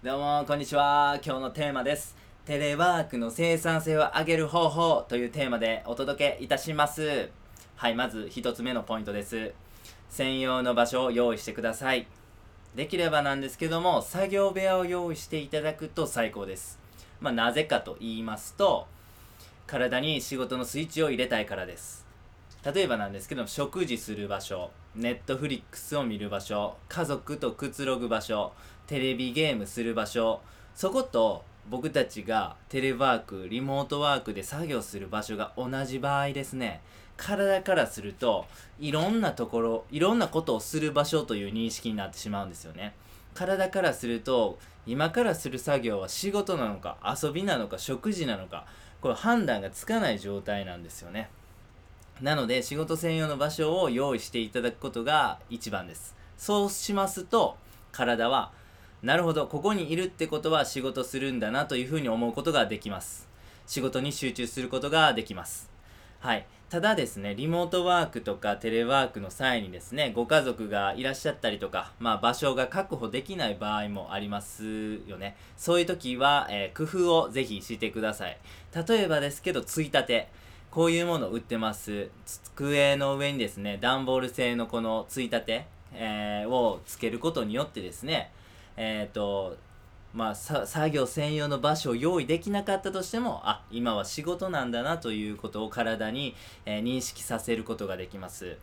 どうもこんにちは。今日のテーマです。テレワークの生産性を上げる方法というテーマでお届けいたします。はいまず1つ目のポイントです。専用の場所を用意してください。できればなんですけども作業部屋を用意していただくと最高です。まあなぜかと言いますと体に仕事のスイッチを入れたいからです。例えばなんですけど食事する場所ネットフリックスを見る場所家族とくつろぐ場所テレビゲームする場所。そこと僕たちがテレワークリモートワークで作業する場所が同じ場合ですね。体からするといろんなところいろんなことをする場所という認識になってしまうんですよね。体からすると今からする作業は仕事なのか遊びなのか食事なのかこれ判断がつかない状態なんですよね。なので仕事専用の場所を用意していただくことが一番です。そうしますと体はなるほど。ここにいるってことは仕事するんだなというふうに思うことができます。仕事に集中することができます。はい。ただですねリモートワークとかテレワークの際にですねご家族がいらっしゃったりとか、まあ、場所が確保できない場合もありますよね。そういう時は、えー、工夫をぜひしてください。例えばですけどついたて。こういうもの売ってます。机の上にですね段ボール製のこのついたて、えー、をつけることによってですねえっ、ー、とまあ、作業専用の場所を用意できなかったとしてもあ今は仕事なんだなということを体に、えー、認識させることができます、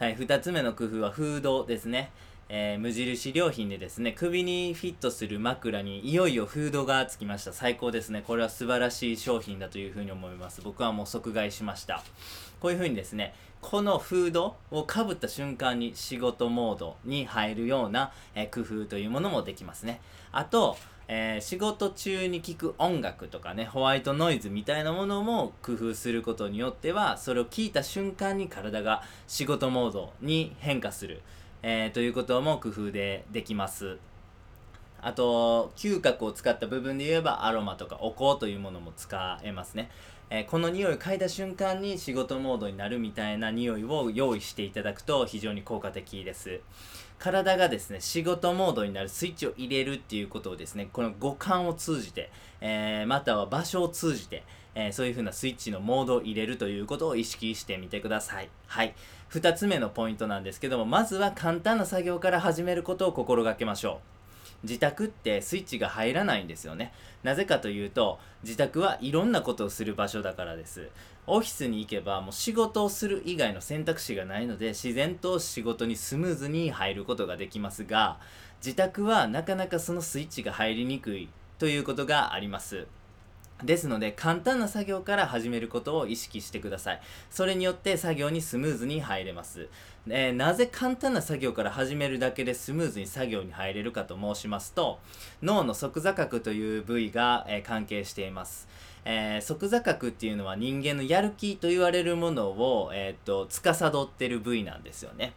はい、2つ目の工夫はフードですね、えー、無印良品でですね首にフィットする枕にいよいよフードがつきました。最高ですね。これは素晴らしい商品だというふうに思います。僕はもう即買いしました。こういうふうにですねこのフードをかぶった瞬間に仕事モードに入るような、えー、工夫というものもできますね。あと、えー、仕事中に聴く音楽とかね、ホワイトノイズみたいなものも工夫することによっては、それを聞いた瞬間に体が仕事モードに変化する、えー、ということも工夫でできます。あと、嗅覚を使った部分で言えばアロマとかお香というものも使えますね。えー、この匂いを嗅いだ瞬間に仕事モードになるみたいな匂いを用意していただくと非常に効果的です。体がですね、仕事モードになるスイッチを入れるっていうことをですね、この五感を通じて、えー、または場所を通じて、えー、そういう風なスイッチのモードを入れるということを意識してみてください。はい。2つ目のポイントなんですけども、まずは簡単な作業から始めることを心がけましょう。自宅ってスイッチが入らないんですよねなぜかというと自宅はいろんなことをする場所だからですオフィスに行けばもう仕事をする以外の選択肢がないので自然と仕事にスムーズに入ることができますが自宅はなかなかそのスイッチが入りにくいということがありますですので簡単な作業から始めることを意識してください。それによって作業にスムーズに入れます、えー、なぜ簡単な作業から始めるだけでスムーズに作業に入れるかと申しますと脳の側座角という部位が、えー、関係しています。えー、側座角っていうのは人間のやる気と言われるものを、えーと、司ってる部位なんですよね。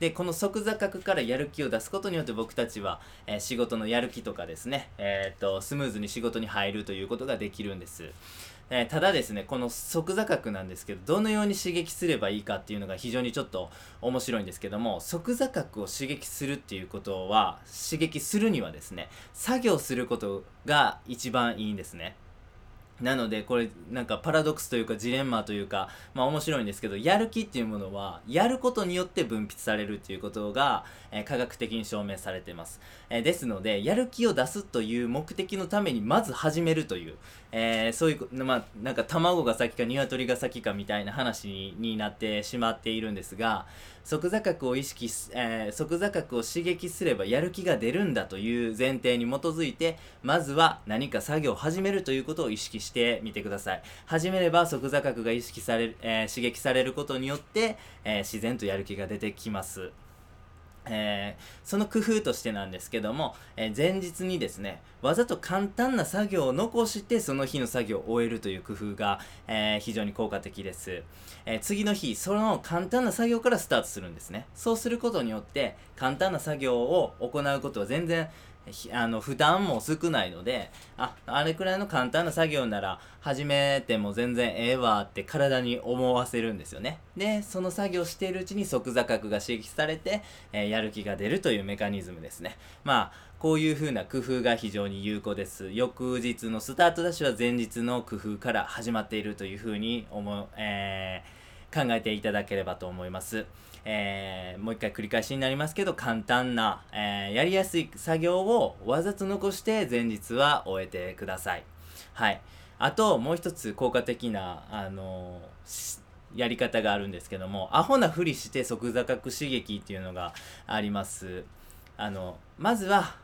でこの即座角からやる気を出すことによって僕たちは、えー、仕事のやる気とかですね、えーと、スムーズに仕事に入るということができるんです。えー、ただですねこの即座角なんですけどどのように刺激すればいいかっていうのが非常にちょっと面白いんですけども即座角を刺激するっていうことは刺激するにはですね作業することが一番いいんですね。なのでこれなんかパラドックスというかジレンマというかまあ面白いんですけどやる気っていうものはやることによって分泌されるっていうことが、えー、科学的に証明されてます、えー、ですのでやる気を出すという目的のためにまず始めるという、えー、そういうまあなんか卵が先か鶏が先かみたいな話になってしまっているんですが即座角を意識す、えー、即座角を刺激すればやる気が出るんだという前提に基づいてまずは何か作業を始めるということを意識してみてください。始めれば即座角が意識される、えー、刺激されることによって、えー、自然とやる気が出てきます。えー、その工夫としてなんですけども、えー、前日にですねわざと簡単な作業を残してその日の作業を終えるという工夫が、えー、非常に効果的です、え次の日その簡単な作業からスタートするんですね。そうすることによって簡単な作業を行うことは全然あの負担も少ないのでああれくらいの簡単な作業なら始めても全然ええわって体に思わせるんですよね。でその作業しているうちに即座角が刺激されて、えー、やる気が出るというメカニズムですね。まあこういう風な工夫が非常に有効です。翌日のスタートダッシュは前日の工夫から始まっているという風に思う、えー、考えていただければと思います、えー、もう一回繰り返しになりますけど簡単な、えー、やりやすい作業をわざと残して前日は終えてください。はい。あともう一つ効果的なあのやり方があるんですけどもアホなふりして即座角刺激っていうのがあります。あのまずは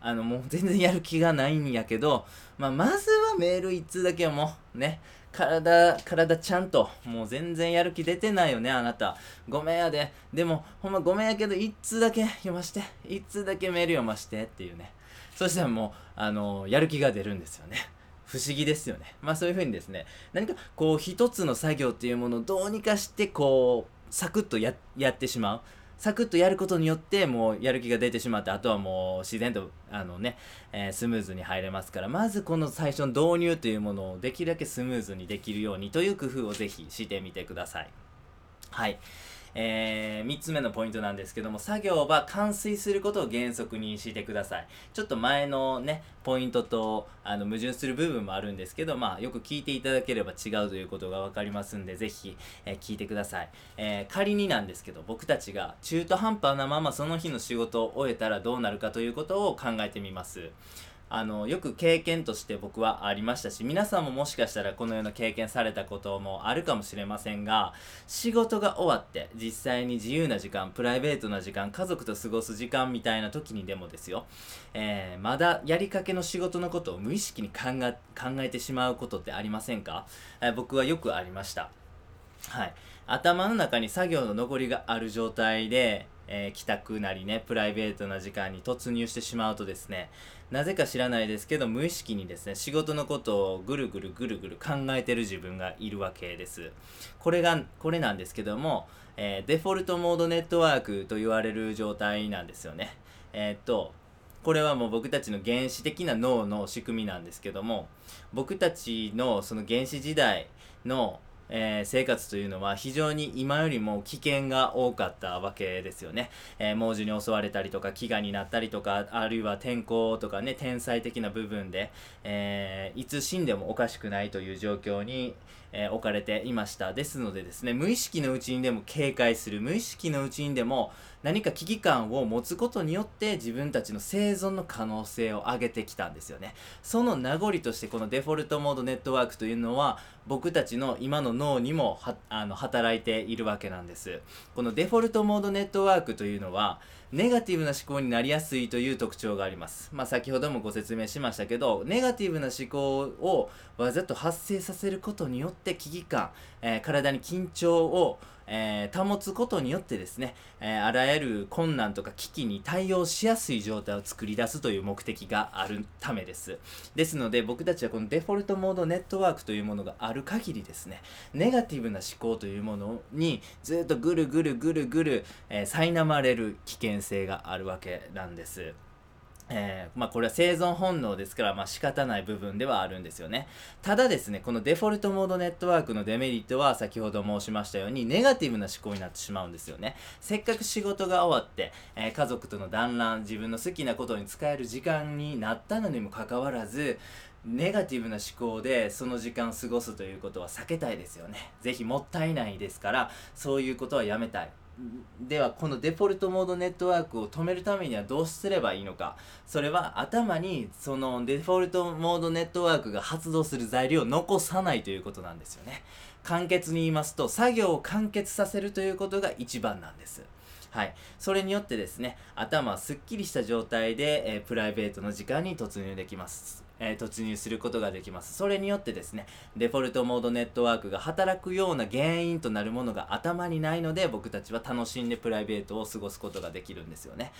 あのもう全然やる気がないんやけど、まあ、まずはメール1通だけはもうね体体ちゃんともう全然やる気出てないよねあなた。ごめんやで。でもほんまごめんやけど1通だけ読まして1通だけメール読ましてっていうね。そしたらもうあのやる気が出るんですよね。不思議ですよね。まあそういうふうにですね何かこう一つの作業っていうものをどうにかしてこうサクッとやってしまう。サクッとやることによってもうやる気が出てしまってあとはもう自然とあのね、えー、スムーズに入れますからまずこの最初の導入というものをできるだけスムーズにできるようにという工夫をぜひしてみてください。はい。えー、3つ目のポイントなんですけども作業は完遂することを原則にしてください。ちょっと前のねポイントとあの矛盾する部分もあるんですけどまあよく聞いていただければ違うということが分かりますんで是非、えー、聞いてください、えー、仮になんですけど僕たちが中途半端なままその日の仕事を終えたらどうなるかということを考えてみます。あのよく経験として僕はありましたし皆さんももしかしたらこのような経験されたこともあるかもしれませんが仕事が終わって実際に自由な時間プライベートな時間家族と過ごす時間みたいな時にでもですよ、えー、まだやりかけの仕事のことを無意識に考え考えてしまうことってありませんか、えー、僕はよくありました。はい。頭の中に作業の残りがある状態でえー、帰宅なりねプライベートな時間に突入してしまうとですねなぜか知らないですけど無意識にですね仕事のことをぐるぐるぐるぐる考えてる自分がいるわけです。これがこれなんですけども、えー、デフォルトモードネットワークと言われる状態なんですよね。えー、っとこれはもう僕たちの原始的な脳の仕組みなんですけども僕たちのその原始時代のえー、生活というのは非常に今よりも危険が多かったわけですよね、えー、猛獣に襲われたりとか飢餓になったりとかあるいは天候とかね天才的な部分で、えー、いつ死んでもおかしくないという状況に、え置かれていました。ですのでですね無意識のうちにでも警戒する。無意識のうちにでも何か危機感を持つことによって自分たちの生存の可能性を上げてきたんですよね。その名残としてこのデフォルトモードネットワークというのは僕たちの今の脳にもあの働いているわけなんです。このデフォルトモードネットワークというのはネガティブな思考になりやすいという特徴があります。まあ、先ほどもご説明しましたけど、ネガティブな思考をわざと発生させることによって危機感、えー、体に緊張をえー、保つことによってですね、えー、あらゆる困難とか危機に対応しやすい状態を作り出すという目的があるためです。ですので僕たちはこのデフォルトモードネットワークというものがある限りですね、ネガティブな思考というものにずっとぐるぐるぐるぐる、えー、苛まれる危険性があるわけなんです。えー、まあ、これは生存本能ですから、まあ、仕方ない部分ではあるんですよね。ただですね、このデフォルトモードネットワークのデメリットは先ほど申しましたように、ネガティブな思考になってしまうんですよね。せっかく仕事が終わって、えー、家族との団らん、自分の好きなことに使える時間になったのにもかかわらず、ネガティブな思考でその時間を過ごすということは避けたいですよね。ぜひもったいないですから、そういうことはやめたい。ではこのデフォルトモードネットワークを止めるためにはどうすればいいのか。それは頭にそのデフォルトモードネットワークが発動する材料を残さないということなんですよね。簡潔に言いますと作業を完結させるということが一番なんです。はい、それによってですね頭はすっきりした状態で、えー、プライベートの時間に突入できます。えー、突入することができます。それによってですね、デフォルトモードネットワークが働くような原因となるものが頭にないので、僕たちは楽しんでプライベートを過ごすことができるんですよね。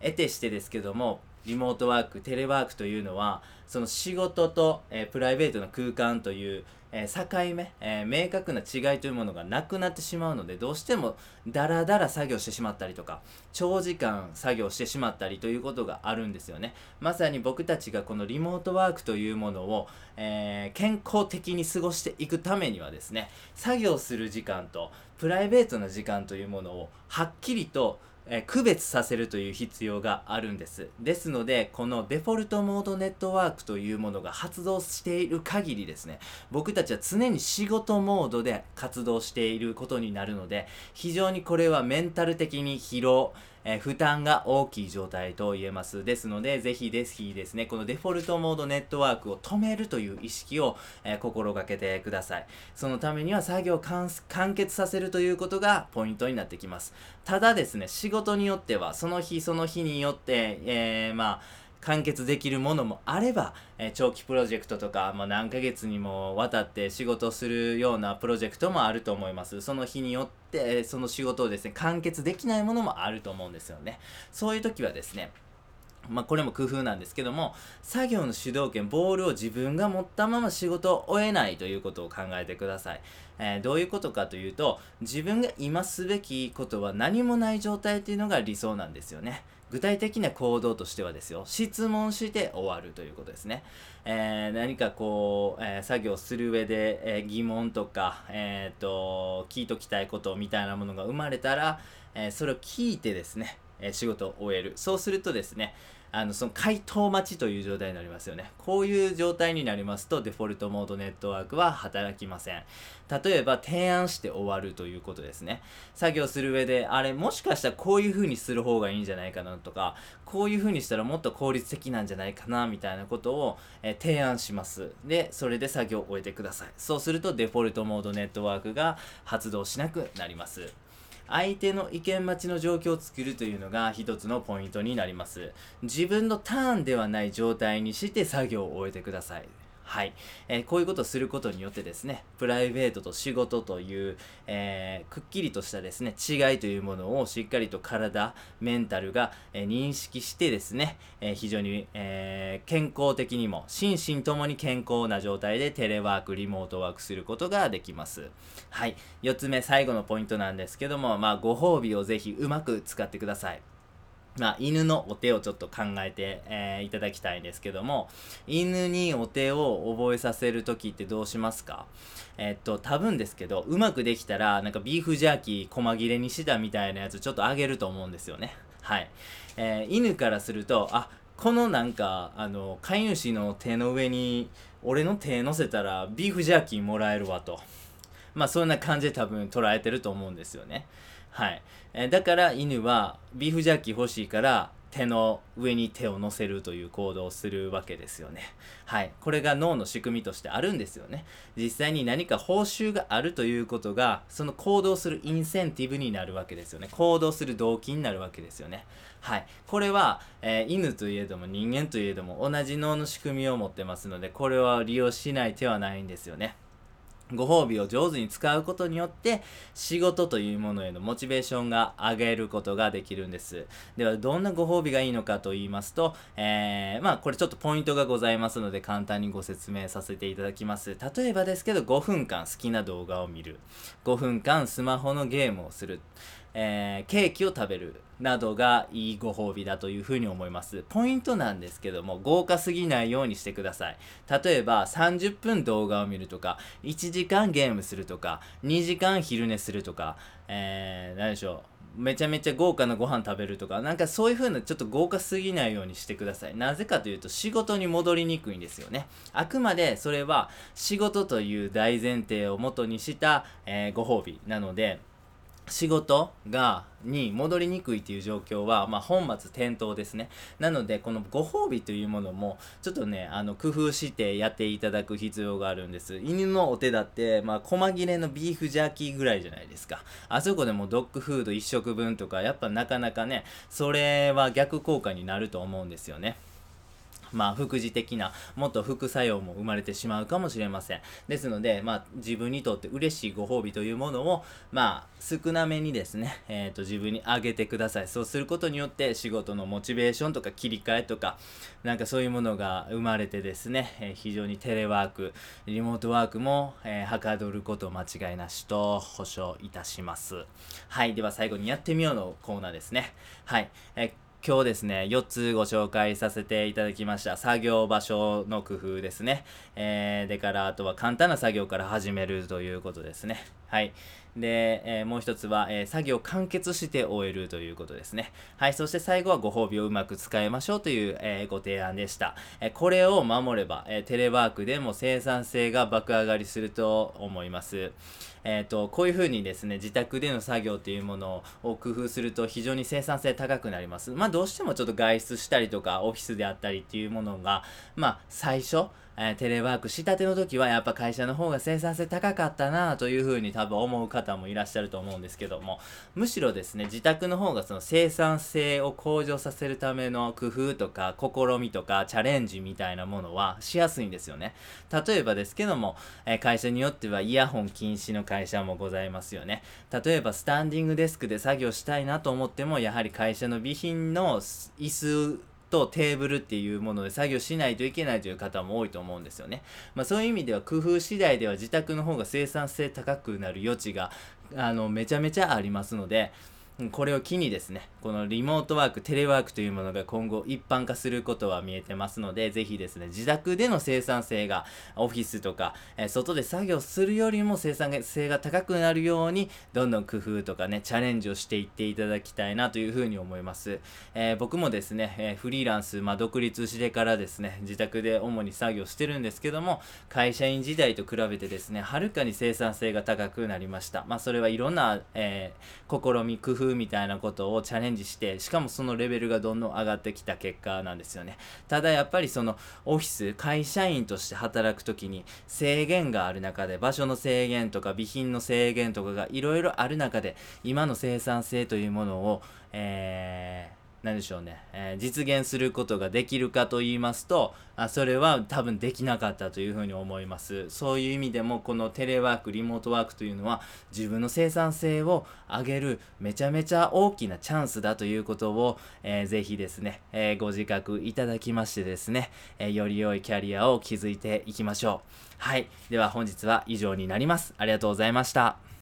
得てしてですけども、リモートワーク、テレワークというのは、その仕事と、えー、プライベートの空間という、えー、境目、えー、明確な違いというものがなくなってしまうのでどうしてもダラダラ作業してしまったりとか長時間作業してしまったりということがあるんですよね。まさに僕たちがこのリモートワークというものを、えー、健康的に過ごしていくためにはですね作業する時間とプライベートな時間というものをはっきりとえ、区別させるという必要があるんです。ですのでこのデフォルトモードネットワークというものが発動している限りですね。僕たちは常に仕事モードで活動していることになるので非常にこれはメンタル的に疲労えー、負担が大きい状態と言えます。ですので、ぜひぜひですね、このデフォルトモードネットワークを止めるという意識を、えー、心がけてください。そのためには作業を完結させるということがポイントになってきます。ただですね、仕事によっては、その日その日によって、えー、まあ、完結できるものもあれば、え、長期プロジェクトとか、まあ、何ヶ月にもわたって仕事するようなプロジェクトもあると思います。その日によって、えその仕事をですね、完結できないものもあると思うんですよね。そういう時はですね、まあ、これも工夫なんですけども作業の主導権ボールを自分が持ったまま仕事を終えないということを考えてください、えー、どういうことかというと自分が今すべきことは何もない状態っていうのが理想なんですよね具体的な行動としてはですよ質問して終わるということですね、えー、何かこう、えー、作業する上で、えー、疑問とか、えーと、聞いときたいことみたいなものが生まれたら、えそれを聞いてですね、え仕事を終える。そうするとですねあのその回答待ちという状態になりますよね。こういう状態になりますとデフォルトモードネットワークは働きません。例えば提案して終わるということですね。作業する上であれもしかしたらこういう風にする方がいいんじゃないかなとかこういう風にしたらもっと効率的なんじゃないかなみたいなことを、え提案します。で、それで作業を終えてください。そうするとデフォルトモードネットワークが発動しなくなります。相手の意見待ちの状況を作るというのが一つのポイントになります。自分のターンではない状態にして作業を終えてください。はい、えー、こういうことをすることによってですねプライベートと仕事という、えー、くっきりとしたですね違いというものをしっかりと体メンタルが、えー、認識してですね、え非常に、え健康的にも心身ともに健康な状態でテレワークリモートワークすることができます。はい。4つ目最後のポイントなんですけどもまあご褒美をぜひうまく使ってください。まあ、犬のお手をちょっと考えて、えー、いただきたいんですけども、犬にお手を覚えさせるときってどうしますか？え、っと、多分ですけど、うまくできたら、なんかビーフジャーキー細切れにしたみたいなやつちょっとあげると思うんですよね。はい。えー、犬からすると、あ、このなんか、あの、飼い主の手の上に、俺の手乗せたらビーフジャーキーもらえるわと。まあ、そんな感じで多分捉えてると思うんですよね。はい。え、だから犬はビーフジャーキー欲しいから手の上に手を乗せるという行動をするわけですよね。はい。これが脳の仕組みとしてあるんですよね。実際に何か報酬があるということが、その行動するインセンティブになるわけですよね。行動する動機になるわけですよね。はい。これは、えー、犬といえども人間といえども同じ脳の仕組みを持ってますので、これは利用しない手はないんですよね。ご褒美を上手に使うことによって仕事というものへのモチベーションが上げることができるんです。ではどんなご褒美がいいのかと言いますと、えー、まあこれちょっとポイントがございますので簡単にご説明させていただきます。例えばですけど5分間好きな動画を見る。5分間スマホのゲームをする。えー、ケーキを食べるなどがいいご褒美だというふうに思います。ポイントなんですけども、豪華すぎないようにしてください。例えば、30分動画を見るとか、1時間ゲームするとか、2時間昼寝するとか、えー、何でしょう。めちゃめちゃ豪華なご飯食べるとか、なんかそういう風なちょっと豪華すぎないようにしてください。なぜかというと仕事に戻りにくいんですよね。あくまでそれは仕事という大前提をもとにした、えー、ご褒美なので、仕事がに戻りにくいという状況は、まあ、本末転倒ですね。なのでこのご褒美というものもちょっとねあの工夫してやっていただく必要があるんです。犬のお手だって、まあ、細切れのビーフジャーキーぐらいじゃないですか。あそこでもドッグフード1食分とかやっぱなかなかねそれは逆効果になると思うんですよね。まあ、副次的な、もっと副作用も生まれてしまうかもしれません。ですので、まあ、自分にとって嬉しいご褒美というものを、まあ、少なめにですね、えっ、ー、と、自分にあげてください。そうすることによって、仕事のモチベーションとか切り替えとか、なんかそういうものが生まれてですね、えー、非常にテレワーク、リモートワークも、えー、はかどること間違いなしと保証いたします。はい。では最後にやってみようのコーナーですね。はい。え今日ですね、4つご紹介させていただきました。作業場所の工夫ですね。えー、でからあとは簡単な作業から始めるということですね。はい。で、えー、もう一つは、えー、作業完結して終えるということですね。はい。そして最後はご褒美をうまく使いましょうという、えー、ご提案でした。えこれを守れば、えテレワークでも生産性が爆上がりすると思います。えっ、と、こういうふうにですね、自宅での作業というものを工夫すると非常に生産性高くなります。まあ、どうしてもちょっと外出したりとか、オフィスであったりっていうものが、まあ、最初、えー、テレワークしたての時はやっぱ会社の方が生産性高かったなというふうに多分思う方もいらっしゃると思うんですけどもむしろですね自宅の方がその生産性を向上させるための工夫とか試みとかチャレンジみたいなものはしやすいんですよね。例えばですけども、えー、会社によってはイヤホン禁止の会社もございますよね。例えばスタンディングデスクで作業したいなと思ってもやはり会社の備品の椅子とテーブルっていうもので作業しないといけないという方も多いと思うんですよね。まあ、そういう意味では工夫次第では自宅の方が生産性高くなる余地があのめちゃめちゃありますので、これを機にですね、このリモートワーク、テレワークというものが今後一般化することは見えてますので、ぜひですね、自宅での生産性がオフィスとか、えー、外で作業するよりも生産性が高くなるように、どんどん工夫とかね、チャレンジをしていっていただきたいなというふうに思います。えー、僕もですね、えー、フリーランス、まあ、独立してからですね、自宅で主に作業してるんですけども、会社員時代と比べてですね、はるかに生産性が高くなりました。まあ、それはいろんな、え試み、工夫みたいなことをチャレンジしてしかもそのレベルがどんどん上がってきた結果なんですよね。ただやっぱりそのオフィス会社員として働く時に制限がある中で場所の制限とか備品の制限とかがいろいろある中で今の生産性というものをえー何でしょうね、えー、実現することができるかと言いますとあそれは多分できなかったというふうに思います。そういう意味でもこのテレワークリモートワークというのは自分の生産性を上げるめちゃめちゃ大きなチャンスだということを、えー、ぜひですね、えー、ご自覚いただきましてですね、えー、より良いキャリアを築いていきましょう。はい。では本日は以上になります。ありがとうございました。